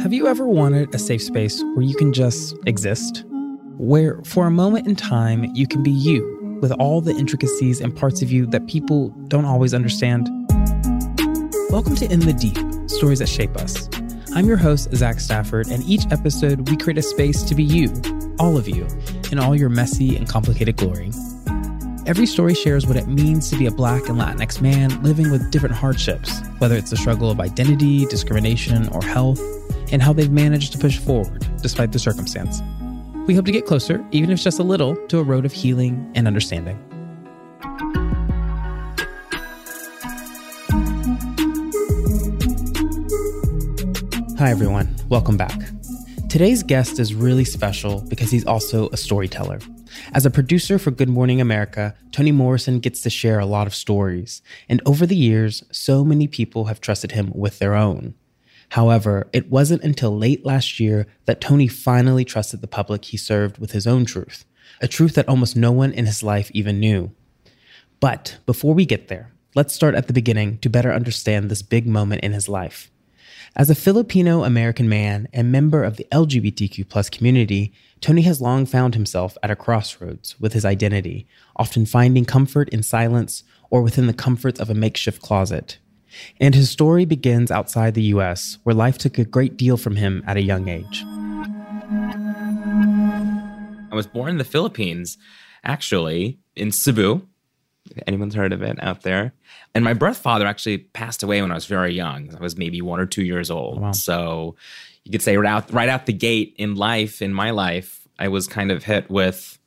Have you ever wanted a safe space where you can just exist? Where, for a moment in time, you can be you with all the intricacies and parts of you that people don't always understand? Welcome to In the Deep Stories That Shape Us. I'm your host, Zach Stafford, and each episode we create a space to be you, all of you, in all your messy and complicated glory. Every story shares what it means to be a Black and Latinx man living with different hardships, whether it's the struggle of identity, discrimination, or health, and how they've managed to push forward despite the circumstance. We hope to get closer, even if just a little, to a road of healing and understanding. Hi, everyone. Welcome back. Today's guest is really special because he's also a storyteller. As a producer for Good Morning America, Tony Morrison gets to share a lot of stories, and over the years, so many people have trusted him with their own. However, it wasn't until late last year that Tony finally trusted the public he served with his own truth, a truth that almost no one in his life even knew. But before we get there, let's start at the beginning to better understand this big moment in his life. As a Filipino American man and member of the LGBTQ plus community, Tony has long found himself at a crossroads with his identity, often finding comfort in silence or within the comforts of a makeshift closet. And his story begins outside the US, where life took a great deal from him at a young age. I was born in the Philippines, actually, in Cebu. If anyone's heard of it out there. And my birth father actually passed away when I was very young. I was maybe one or two years old. Wow. So you could say right out, right out the gate in life, in my life, I was kind of hit with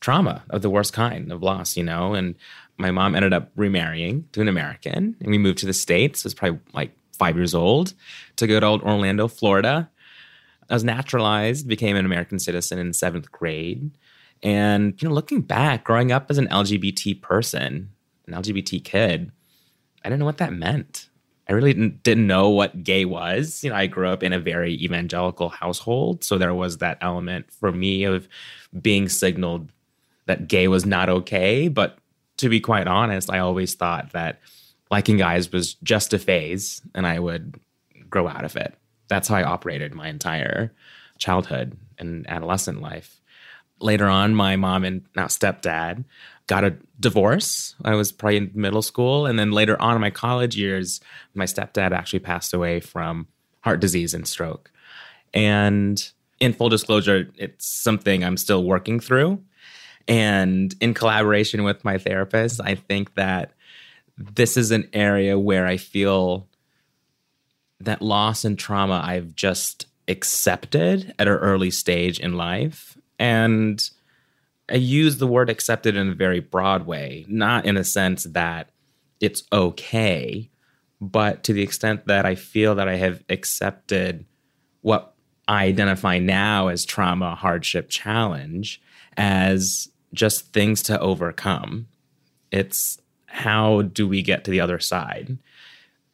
trauma of the worst kind of loss, you know? And my mom ended up remarrying to an American, and we moved to the States. I was probably like five years old to go to Orlando, Florida. I was naturalized, became an American citizen in seventh grade. And, you know, looking back, growing up as an LGBT person, an LGBT kid, I didn't know what that meant. I really didn't, didn't know what gay was. You know, I grew up in a very evangelical household. So there was that element for me of being signaled that gay was not okay, but to be quite honest, I always thought that liking guys was just a phase and I would grow out of it. That's how I operated my entire childhood and adolescent life. Later on, my mom and now stepdad got a divorce. I was probably in middle school. And then later on in my college years, my stepdad actually passed away from heart disease and stroke. And in full disclosure, it's something I'm still working through. And in collaboration with my therapist, I think that this is an area where I feel that loss and trauma I've just accepted at an early stage in life. And I use the word accepted in a very broad way, not in a sense that it's okay, but to the extent that I feel that I have accepted what I identify now as trauma, hardship, challenge as just things to overcome. It's how do we get to the other side?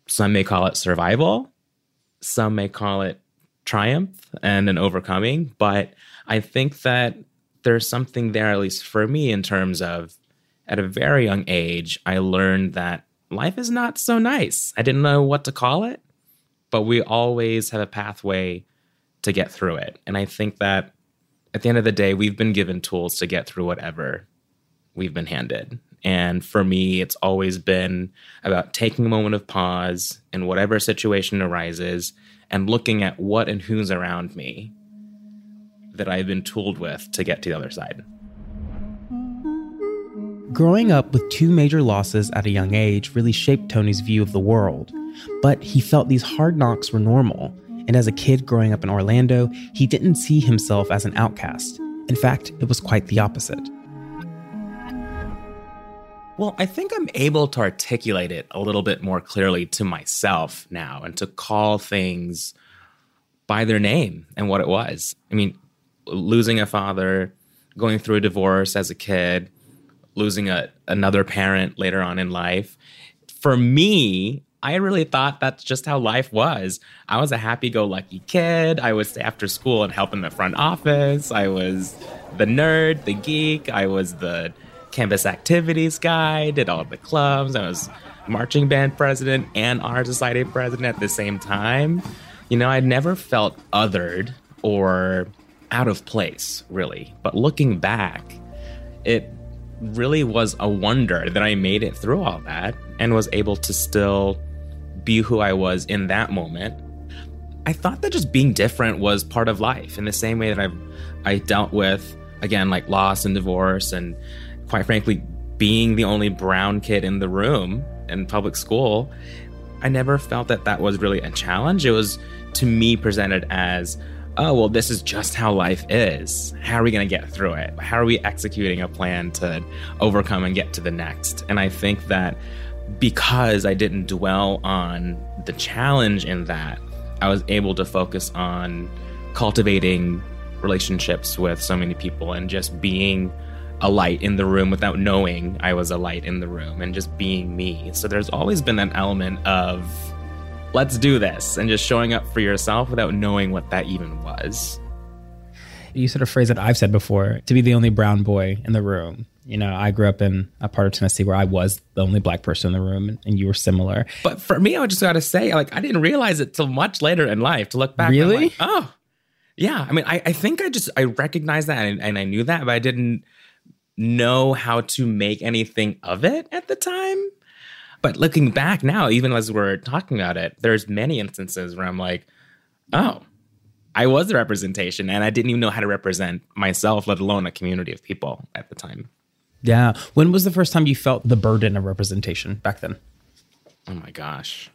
Some may call it survival, some may call it triumph and an overcoming, but I think that there's something there, at least for me, in terms of at a very young age, I learned that life is not so nice. I didn't know what to call it, but we always have a pathway to get through it. And I think that at the end of the day, we've been given tools to get through whatever we've been handed. And for me, it's always been about taking a moment of pause in whatever situation arises and looking at what and who's around me that I've been tooled with to get to the other side. Growing up with two major losses at a young age really shaped Tony's view of the world, but he felt these hard knocks were normal and as a kid growing up in Orlando, he didn't see himself as an outcast. In fact, it was quite the opposite. Well, I think I'm able to articulate it a little bit more clearly to myself now and to call things by their name and what it was. I mean, losing a father, going through a divorce as a kid, losing a, another parent later on in life. For me, I really thought that's just how life was. I was a happy go lucky kid. I stay after school and help in the front office. I was the nerd, the geek. I was the campus activities guy, did all the clubs. I was marching band president and honor society president at the same time. You know, I never felt othered or out of place, really. But looking back, it really was a wonder that I made it through all that and was able to still be who I was in that moment. I thought that just being different was part of life in the same way that I've I dealt with again like loss and divorce and quite frankly being the only brown kid in the room in public school. I never felt that that was really a challenge. It was to me presented as oh, well, this is just how life is. How are we going to get through it? How are we executing a plan to overcome and get to the next? And I think that because I didn't dwell on the challenge in that, I was able to focus on cultivating relationships with so many people and just being a light in the room without knowing I was a light in the room and just being me. So there's always been an element of let's do this and just showing up for yourself without knowing what that even was. You said a phrase that I've said before to be the only brown boy in the room. You know, I grew up in a part of Tennessee where I was the only black person in the room, and you were similar. But for me, I just got to say, like, I didn't realize it till much later in life to look back. Really? Like, oh, yeah. I mean, I, I think I just I recognized that and, and I knew that, but I didn't know how to make anything of it at the time. But looking back now, even as we're talking about it, there's many instances where I'm like, oh, I was the representation and I didn't even know how to represent myself, let alone a community of people at the time. Yeah. When was the first time you felt the burden of representation back then? Oh my gosh.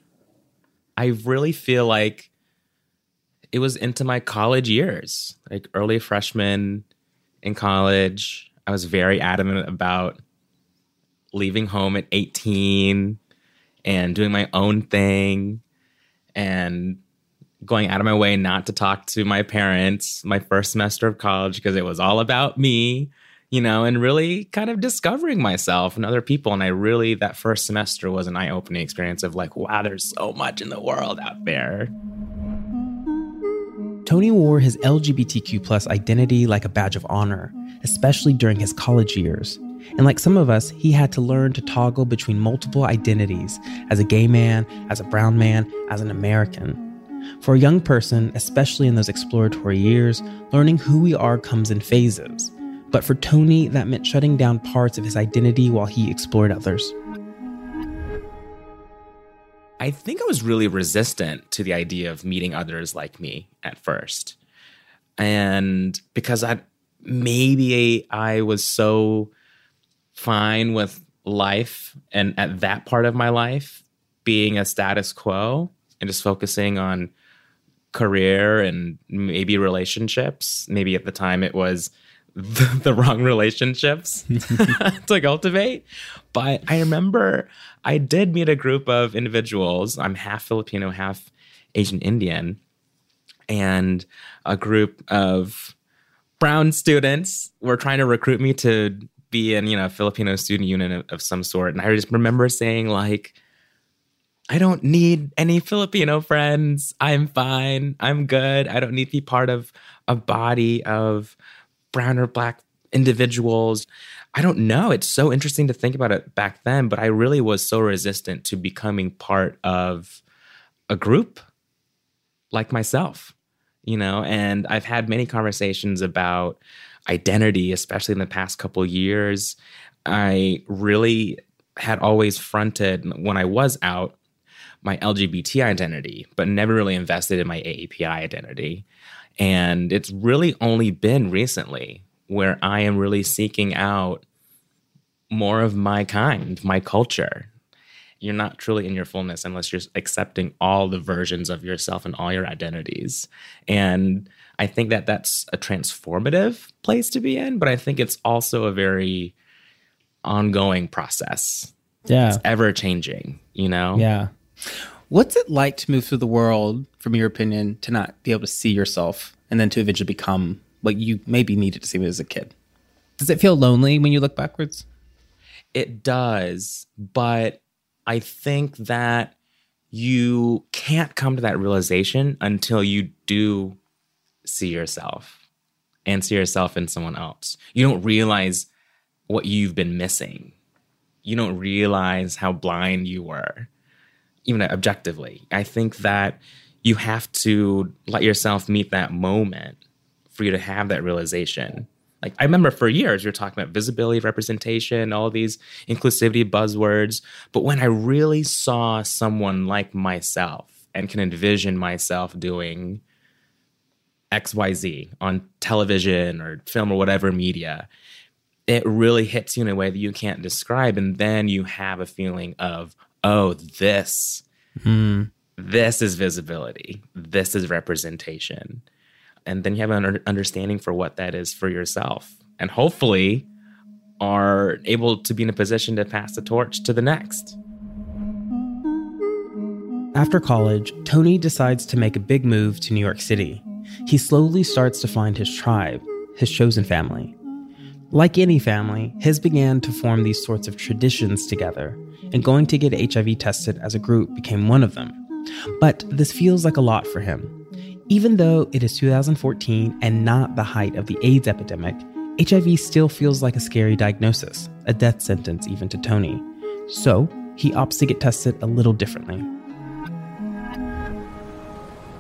I really feel like it was into my college years, like early freshman in college. I was very adamant about leaving home at 18 and doing my own thing and going out of my way not to talk to my parents my first semester of college because it was all about me, you know, and really kind of discovering myself and other people. And I really, that first semester was an eye opening experience of like, wow, there's so much in the world out there. Tony wore his LGBTQ plus identity like a badge of honor, especially during his college years. And like some of us, he had to learn to toggle between multiple identities as a gay man, as a brown man, as an American. For a young person, especially in those exploratory years, learning who we are comes in phases. But for Tony, that meant shutting down parts of his identity while he explored others. I think I was really resistant to the idea of meeting others like me at first. And because I maybe I was so fine with life and at that part of my life being a status quo and just focusing on career and maybe relationships. Maybe at the time it was the, the wrong relationships to cultivate. But I remember I did meet a group of individuals. I'm half Filipino, half Asian Indian, and a group of brown students were trying to recruit me to be in, you know, a Filipino student union of, of some sort. And I just remember saying, like, I don't need any Filipino friends. I'm fine. I'm good. I don't need to be part of a body of brown or black individuals. I don't know. It's so interesting to think about it back then, but I really was so resistant to becoming part of a group like myself, you know, and I've had many conversations about identity, especially in the past couple years. I really had always fronted when I was out my LGBT identity, but never really invested in my AAPI identity. And it's really only been recently where I am really seeking out more of my kind, my culture. You're not truly in your fullness unless you're accepting all the versions of yourself and all your identities. And I think that that's a transformative place to be in, but I think it's also a very ongoing process. Yeah. It's ever changing, you know? Yeah. What's it like to move through the world, from your opinion, to not be able to see yourself and then to eventually become what you maybe needed to see as a kid? Does it feel lonely when you look backwards? It does, but I think that you can't come to that realization until you do see yourself and see yourself in someone else. You don't realize what you've been missing. You don't realize how blind you were, even objectively. I think that you have to let yourself meet that moment for you to have that realization. Like I remember for years you're talking about visibility, representation, all these inclusivity buzzwords, but when I really saw someone like myself and can envision myself doing XYZ on television or film or whatever media, it really hits you in a way that you can't describe. And then you have a feeling of, oh, this, mm. This is visibility, this is representation. And then you have an understanding for what that is for yourself. And hopefully, are able to be in a position to pass the torch to the next. After college, Tony decides to make a big move to New York City. He slowly starts to find his tribe, his chosen family. Like any family, his began to form these sorts of traditions together, and going to get HIV tested as a group became one of them. But this feels like a lot for him. Even though it is 2014 and not the height of the AIDS epidemic, HIV still feels like a scary diagnosis, a death sentence even to Tony. So, he opts to get tested a little differently.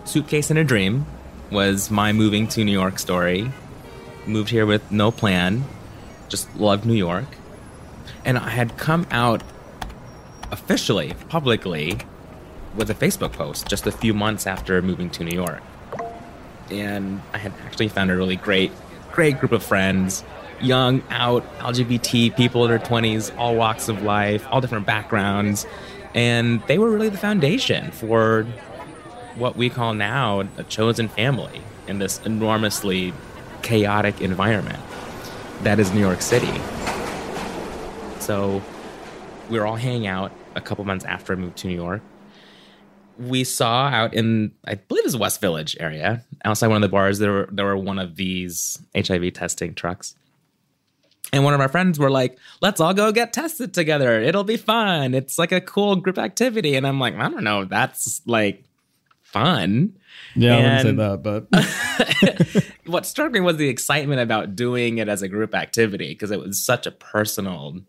Suitcase and a Dream was my moving to New York story. Moved here with no plan, just loved New York. And I had come out officially, publicly, with a Facebook post just a few months after moving to New York. And I had actually found a really great, great group of friends young, out, LGBT people in their 20s, all walks of life, all different backgrounds. And they were really the foundation for what we call now a chosen family in this enormously chaotic environment that is New York City. So we were all hanging out a couple months after I moved to New York. We saw out in I believe it was West Village area, outside one of the bars, there were there were one of these HIV testing trucks. And one of our friends were like, let's all go get tested together. It'll be fun. It's like a cool group activity. And I'm like, I don't know. That's like fun. Yeah, and I wouldn't say that, but what struck me was the excitement about doing it as a group activity because it was such a personal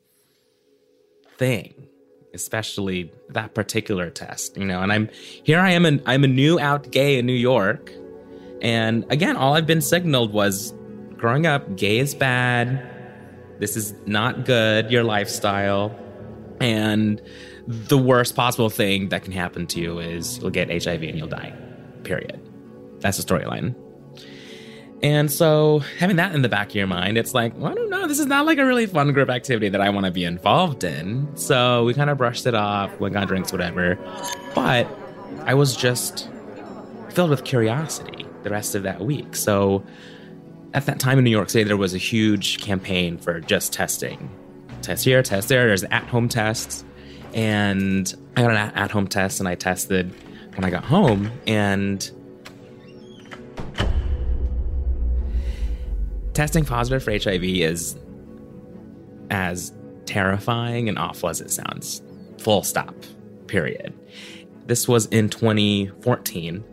thing, especially that particular test, you know. And I'm here I am and I'm a new out gay in New York. And again, all I've been signaled was growing up, gay is bad. This is not good, your lifestyle. And the worst possible thing that can happen to you is you'll get HIV and you'll die. Period. That's the storyline. And so, having that in the back of your mind, it's like, well, I don't know, this is not like a really fun group activity that I want to be involved in. So, we kind of brushed it off, went got drinks, whatever. But I was just filled with curiosity the rest of that week. So, at that time in New York City, there was a huge campaign for just testing. Test here, test there. There's at home tests. And I got an at home test and I tested when I got home. And testing positive for HIV is as terrifying and awful as it sounds. Full stop, period. This was in 2014.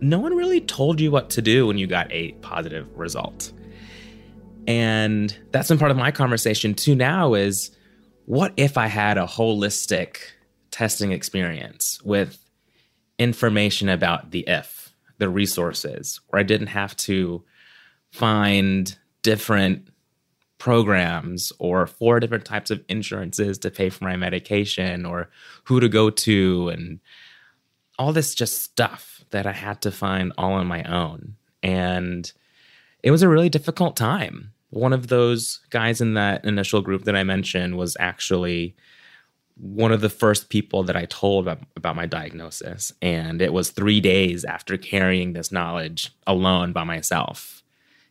No one really told you what to do when you got a positive result. And that's been part of my conversation too now is what if I had a holistic testing experience with information about the if, the resources, where I didn't have to find different programs or four different types of insurances to pay for my medication or who to go to and all this just stuff that I had to find all on my own. And it was a really difficult time one of those guys in that initial group that I mentioned was actually one of the first people that I told about, about my diagnosis. And it was three days after carrying this knowledge alone by myself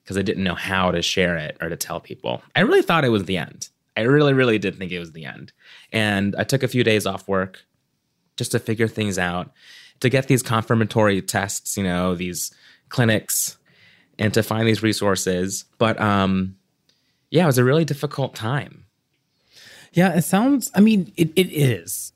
because I didn't know how to share it or to tell people. I really thought it was the end. I really, really did think it was the end. And I took a few days off work just to figure things out, to get these confirmatory tests, you know, these clinics and to find these resources. But um, yeah, it was a really difficult time. Yeah, it sounds, I mean, it, it is.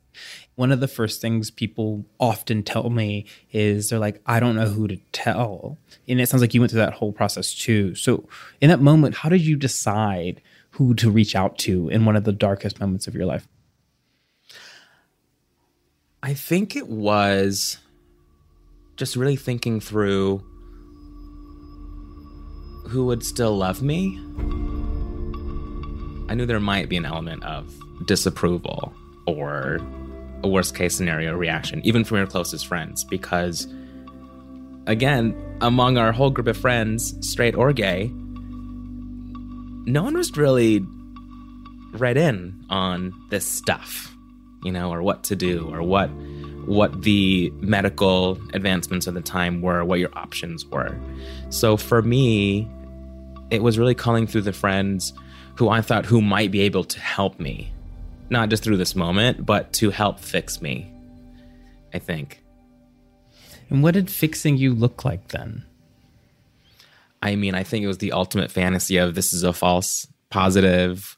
One of the first things people often tell me is they're like, I don't know who to tell. And it sounds like you went through that whole process too. So, in that moment, how did you decide who to reach out to in one of the darkest moments of your life? I think it was just really thinking through who would still love me. I knew there might be an element of disapproval or a worst case scenario reaction, even from your closest friends, because again, among our whole group of friends, straight or gay, no one was really read in on this stuff, you know, or what to do or what what the medical advancements of the time were, what your options were. So for me, it was really calling through the friends who I thought who might be able to help me, not just through this moment, but to help fix me. I think. And what did fixing you look like then? I mean, I think it was the ultimate fantasy of this is a false positive.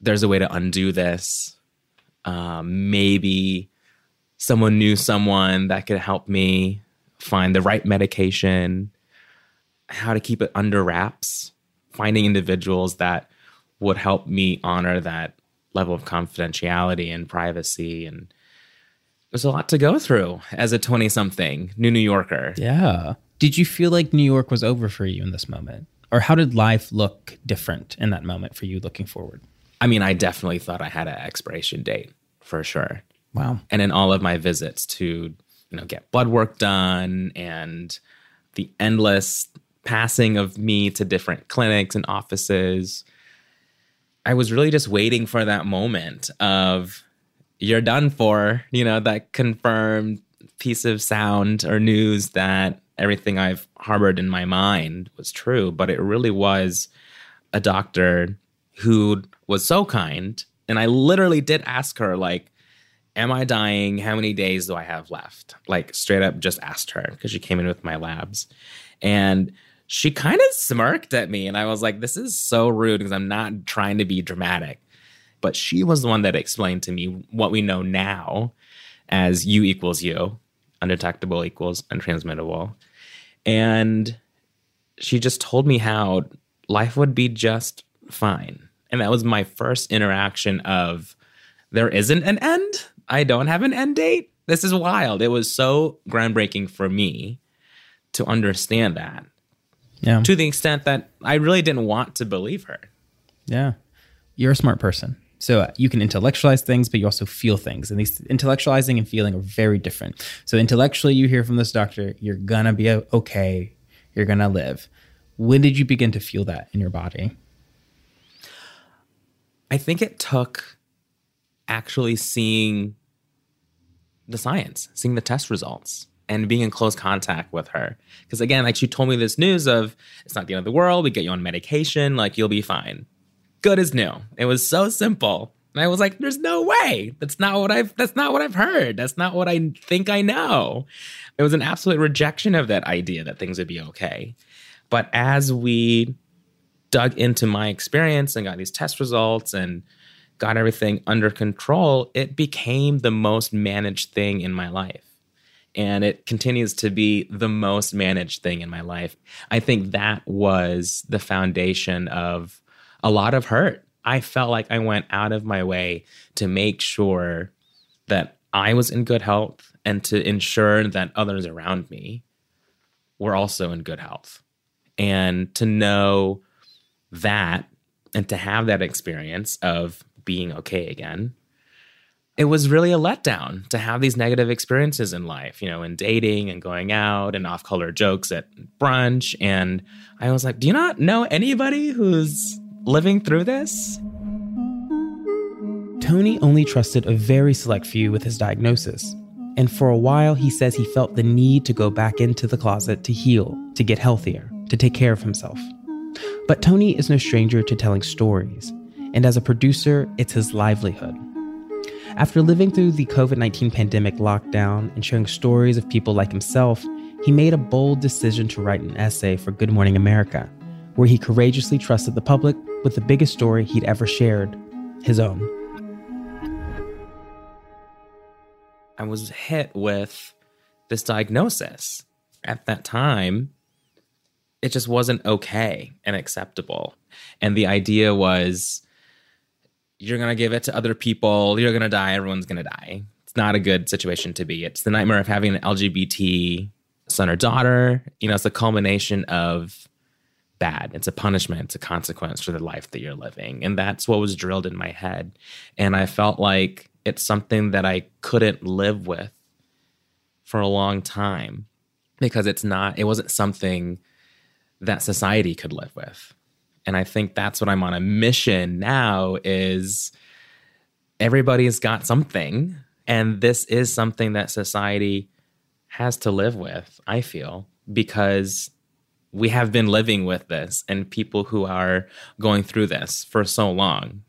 There's a way to undo this. Um, maybe someone knew someone that could help me find the right medication, how to keep it under wraps, finding individuals that would help me honor that level of confidentiality and privacy and there's a lot to go through as a 20 something new New Yorker. Yeah. Did you feel like New York was over for you in this moment? Or how did life look different in that moment for you looking forward? I mean, I definitely thought I had an expiration date for sure. Wow. And in all of my visits to, you know, get blood work done and the endless passing of me to different clinics and offices, I was really just waiting for that moment of you're done for, you know, that confirmed piece of sound or news that everything I've harbored in my mind was true, but it really was a doctor who was so kind. And I literally did ask her, like, Am I dying? How many days do I have left? Like, straight up just asked her because she came in with my labs. And she kind of smirked at me. And I was like, This is so rude because I'm not trying to be dramatic. But she was the one that explained to me what we know now as U equals U, undetectable equals untransmittable. And she just told me how life would be just fine. And that was my first interaction of there isn't an end I don't have an end date. This is wild. It was so groundbreaking for me to understand that. Yeah. To the extent that I really didn't want to believe her. Yeah. You're a smart person. So uh, you can intellectualize things, but you also feel things. And these intellectualizing and feeling are very different. So intellectually, you hear from this doctor, you're going to be okay. You're going to live. When did you begin to feel that in your body? I think it took actually seeing the science, seeing the test results, and being in close contact with her. Because again, like she told me this news of it's not the end of the world. We get you on medication, like you'll be fine. Good as new. It was so simple. And I was like, there's no way. That's not what I've that's not what I've heard. That's not what I think I know. It was an absolute rejection of that idea that things would be okay. But as we dug into my experience and got these test results and got everything under control, it became the most managed thing in my life. And it continues to be the most managed thing in my life. I think that was the foundation of a lot of hurt. I felt like I went out of my way to make sure that I was in good health and to ensure that others around me were also in good health. And to know that and to have that experience of being okay again. It was really a letdown to have these negative experiences in life, you know, in dating and going out and off color jokes at brunch. And I was like, do you not know anybody who's living through this? Tony only trusted a very select few with his diagnosis. And for a while, he says he felt the need to go back into the closet to heal, to get healthier, to take care of himself. But Tony is no stranger to telling stories and as a producer, it's his livelihood. After living through the COVID 19 pandemic lockdown and sharing stories of people like himself, he made a bold decision to write an essay for Good Morning America, where he courageously trusted the public with the biggest story he'd ever shared his own. I was hit with this diagnosis. At that time, it just wasn't okay and acceptable. And the idea was you're going to give it to other people, you're going to die, everyone's going to die. It's not a good situation to be. It's the nightmare of having an LGBT son or daughter. You know, it's a culmination of bad. It's a punishment, it's a consequence for the life that you're living. And that's what was drilled in my head. And I felt like it's something that I couldn't live with for a long time because it's not, it wasn't something that society could live with. And I think that's what I'm on a mission now is everybody's got something and this is something that society has to live with, I feel, because we have been living with this and people who are going through this for so long.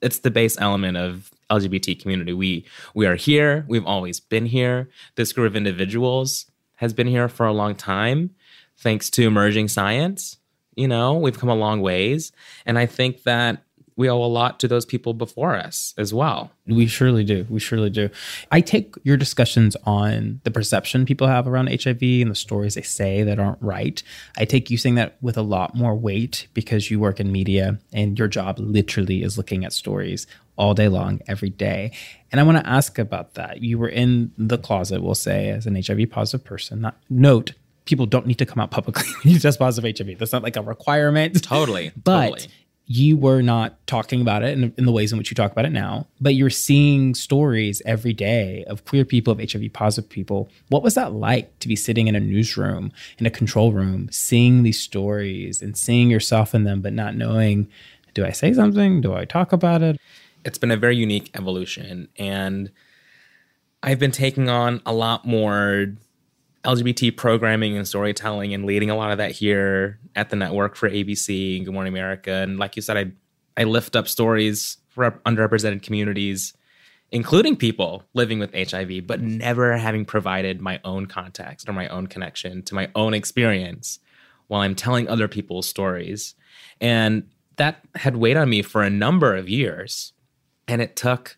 It's the base element of LGBT community. We we are here. We've always been here. This group of individuals has been here for a long time, thanks to emerging science. You know, we've come a long ways, and I think that we owe a lot to those people before us as well. We surely do. We surely do. I take your discussions on the perception people have around HIV and the stories they say that aren't right. I take you saying that with a lot more weight because you work in media and your job literally is looking at stories all day long, every day. And I want to ask about that. You were in the closet, we'll say, as an HIV positive person. Not, note, people don't need to come out publicly when you test positive HIV. That's not like a requirement. Totally. But totally you were not talking about it in, in, the ways in which you talk about it now, but you're seeing stories every day of queer people, of HIV positive people. What was that like to be sitting in a newsroom, in a control room, seeing these stories and seeing yourself in them, but not knowing, do I say something? Do I talk about it? It's been a very unique evolution. And I've been taking on a lot more LGBT programming and storytelling and leading a lot of that here at the network for ABC and Good Morning America. And like you said, I I lift up stories for underrepresented communities, including people living with HIV, but never having provided my own context or my own connection to my own experience while I'm telling other people's stories. And that had weighed on me for a number of years. And it took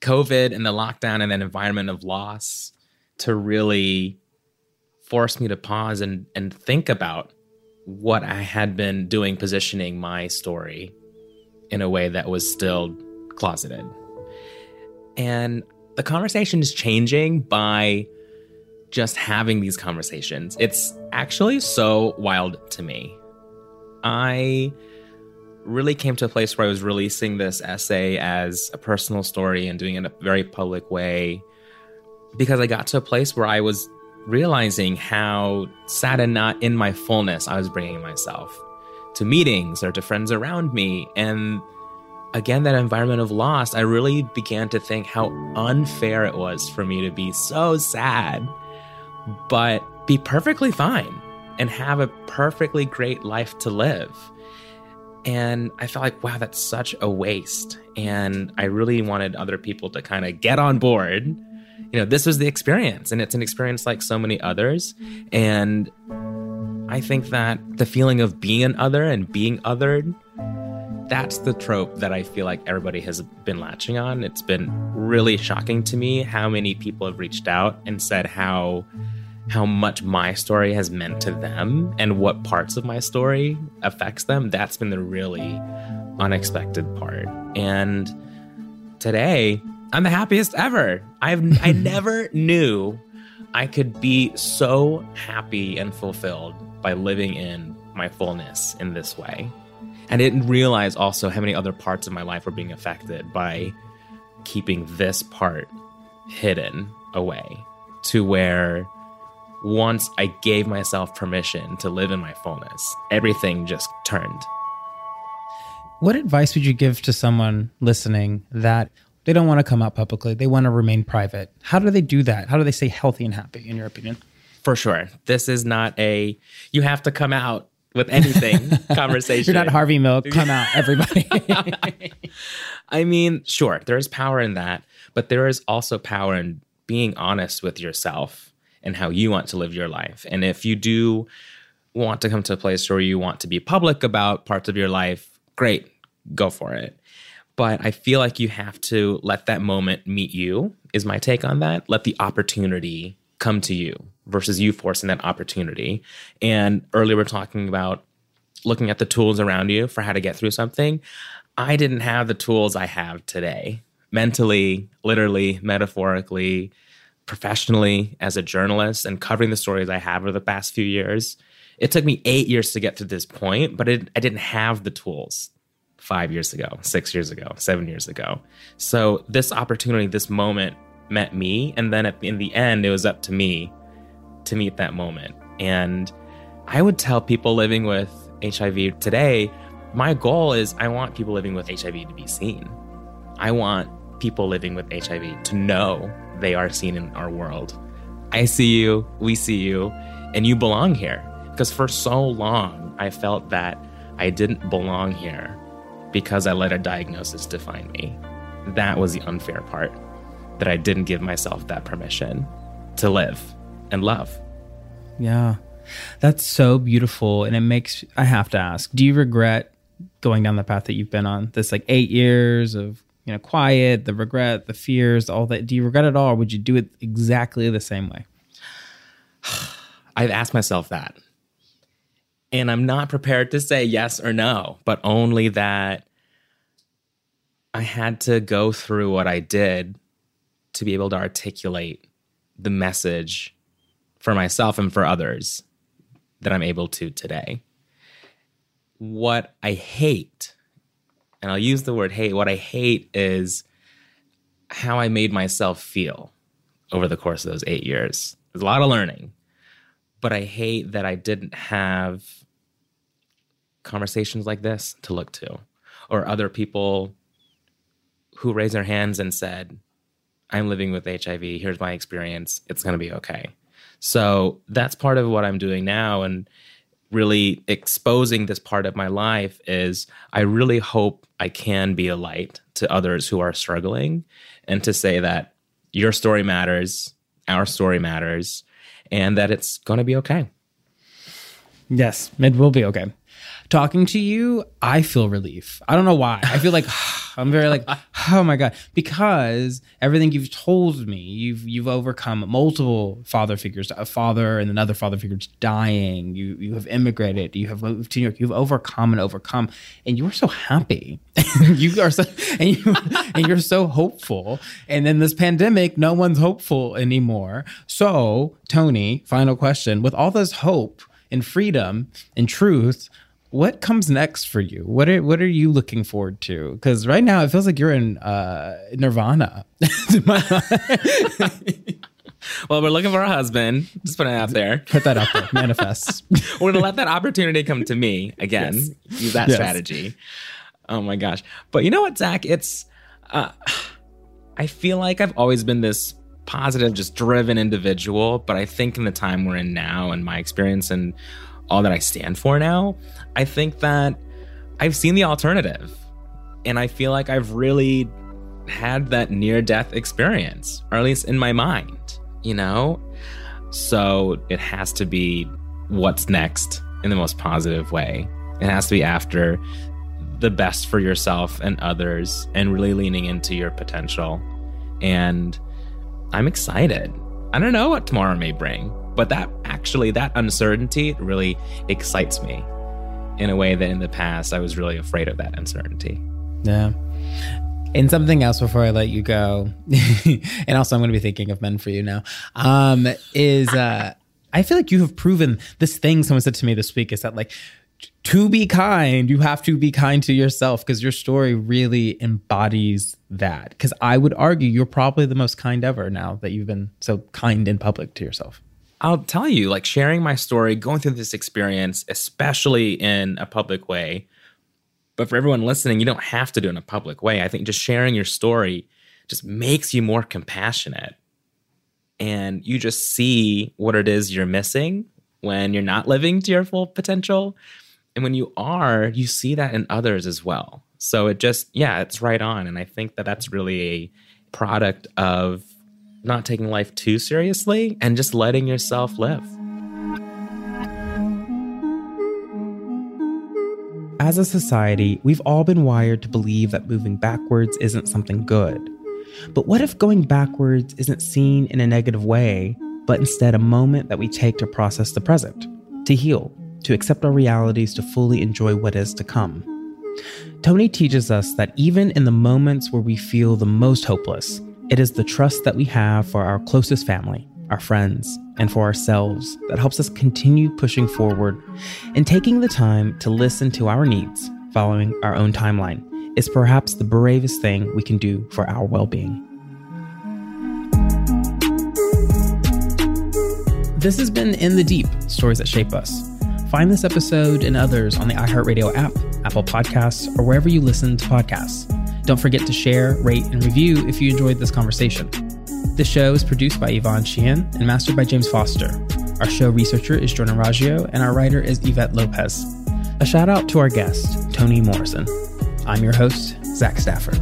COVID and the lockdown and that environment of loss to really forced me to pause and and think about what I had been doing positioning my story in a way that was still closeted. And the conversation is changing by just having these conversations. It's actually so wild to me. I really came to a place where I was releasing this essay as a personal story and doing it in a very public way because I got to a place where I was realizing how sad and not in my fullness I was bringing myself to meetings or to friends around me. And again, that environment of loss, I really began to think how unfair it was for me to be so sad, but be perfectly fine and have a perfectly great life to live. And I felt like, wow, that's such a waste. And I really wanted other people to kind of get on board you know, this was the experience, and it's an experience like so many others. And I think that the feeling of being an other and being othered, that's the trope that I feel like everybody has been latching on. It's been really shocking to me how many people have reached out and said how how much my story has meant to them and what parts of my story affects them. That's been the really unexpected part. And today, I'm the happiest ever. I've I never knew I could be so happy and fulfilled by living in my fullness in this way. And I didn't realize also how many other parts of my life were being affected by keeping this part hidden away to where once I gave myself permission to live in my fullness, everything just turned. What advice would you give to someone listening that they don't want to come out publicly. They want to remain private. How do they do that? How do they stay healthy and happy, in your opinion? For sure. This is not a, you have to come out with anything conversation. You're not Harvey Milk. Come out, everybody. I mean, sure, there is power in that, but there is also power in being honest with yourself and how you want to live your life. And if you do want to come to a place where you want to be public about parts of your life, great, go for it. But I feel like you have to let that moment meet you, is my take on that. Let the opportunity come to you versus you forcing that opportunity. And earlier we're talking about looking at the tools around you for how to get through something. I didn't have the tools I have today mentally, literally, metaphorically, professionally as a journalist and covering the stories I have over the past few years. It took me eight years to get to this point, but it, I didn't have the tools five years ago, six years ago, seven years ago. So this opportunity, this moment met me. And then at, in the end, it was up to me to meet that moment. And I would tell people living with HIV today, my goal is I want people living with HIV to be seen. I want people living with HIV to know they are seen in our world. I see you, we see you, and you belong here. Because for so long, I felt that I didn't belong here because I let a diagnosis define me. That was the unfair part, that I didn't give myself that permission to live and love. Yeah. That's so beautiful. And it makes, I have to ask, do you regret going down the path that you've been on? This like eight years of you know, quiet, the regret, the fears, all that. Do you regret it all? Or would you do it exactly the same way? I've asked myself that. And I'm not prepared to say yes or no, but only that I had to go through what I did to be able to articulate the message for myself and for others that I'm able to today. What I hate and I'll use the word hate. What I hate is how I made myself feel over the course of those eight years. There's a lot of learning, but I hate that I didn't have conversations like this to look to, or other people who raised their hands and said, I'm living with HIV. Here's my experience. It's going to be okay. So that's part of what I'm doing now. And really exposing this part of my life is I really hope I can be a light to others who are struggling and to say that your story matters, our story matters, and that it's going to be okay. Yes, it will be okay talking to you, I feel relief. I don't know why. I feel like I'm very like, oh my god, because everything you've told me, you've you've overcome multiple father figures, a father and another father figures dying. You you have immigrated. You have moved to New York. You've overcome and overcome, and you are so happy. you are so and you and you're so hopeful. And in this pandemic, no one's hopeful anymore. So, Tony, final question: With all this hope and freedom and truth what comes next for you? What are what are you looking forward to? Because right now it feels like you're in uh, Nirvana. well, we're looking for a husband. Just put it out there. Put that out there. Manifest. we're gonna let that opportunity come to me again. Yes. Use that yes. strategy. Oh my gosh! But you know what, Zach? It's uh, I feel like I've always been this positive, just driven individual. But I think in the time we're in now, and my experience and all that I stand for now, I think that I've seen the alternative. And I feel like I've really had that near death experience, or at least in my mind, you know? So it has to be what's next in the most positive way. It has to be after the best for yourself and others and really leaning into your potential. And I'm excited. I don't know what tomorrow may bring, but that actually, that uncertainty really excites me in a way that in the past I was really afraid of that uncertainty. Yeah. And something else before I let you go, and also I'm going to be thinking of men for you now, um, is uh, I feel like you have proven this thing someone said to me this week is that like to be kind, you have to be kind to yourself because your story really embodies that. Because I would argue you're probably the most kind ever now that you've been so kind in public to yourself. I'll tell you, like sharing my story, going through this experience, especially in a public way. But for everyone listening, you don't have to do it in a public way. I think just sharing your story just makes you more compassionate. And you just see what it is you're missing when you're not living to your full potential. And when you are, you see that in others as well. So it just, yeah, it's right on. And I think that that's really a product of not taking life too seriously and just letting yourself live. As a society, we've all been wired to believe that moving backwards isn't something good. But what if going backwards isn't seen in a negative way, but instead a moment that we take to process the present, to heal, to accept our realities, to fully enjoy what is to come? Tony teaches us that even in the moments where we feel the most hopeless, It is the trust that we have for our closest family, our friends, and for ourselves that helps us continue pushing forward and taking the time to listen to our needs following our own timeline is perhaps the bravest thing we can do for our well being. This has been In the Deep Stories That Shape Us. Find this episode and others on the iHeartRadio app, Apple Podcasts, or wherever you listen to podcasts. Don't forget to share, rate, and review if you enjoyed this conversation. The show is produced by Yvonne Sheehan and mastered by James Foster. Our show researcher is Jordan Raggio, and our writer is Yvette Lopez. A shout out to our guest, Tony Morrison. I'm your host, Zach Stafford.